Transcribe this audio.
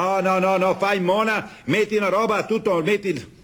No, no, no, no, fai mona, metti una roba, tutto, metti